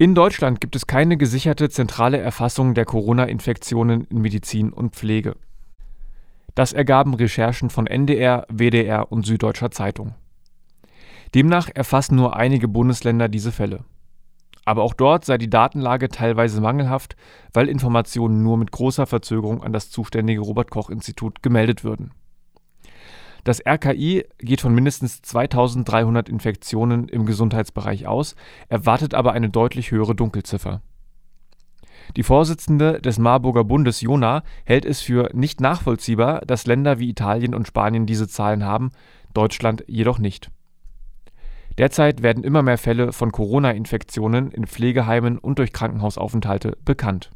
In Deutschland gibt es keine gesicherte zentrale Erfassung der Corona-Infektionen in Medizin und Pflege. Das ergaben Recherchen von NDR, WDR und Süddeutscher Zeitung. Demnach erfassen nur einige Bundesländer diese Fälle. Aber auch dort sei die Datenlage teilweise mangelhaft, weil Informationen nur mit großer Verzögerung an das zuständige Robert Koch Institut gemeldet würden. Das RKI geht von mindestens 2300 Infektionen im Gesundheitsbereich aus, erwartet aber eine deutlich höhere Dunkelziffer. Die Vorsitzende des Marburger Bundes Jona hält es für nicht nachvollziehbar, dass Länder wie Italien und Spanien diese Zahlen haben, Deutschland jedoch nicht. Derzeit werden immer mehr Fälle von Corona-Infektionen in Pflegeheimen und durch Krankenhausaufenthalte bekannt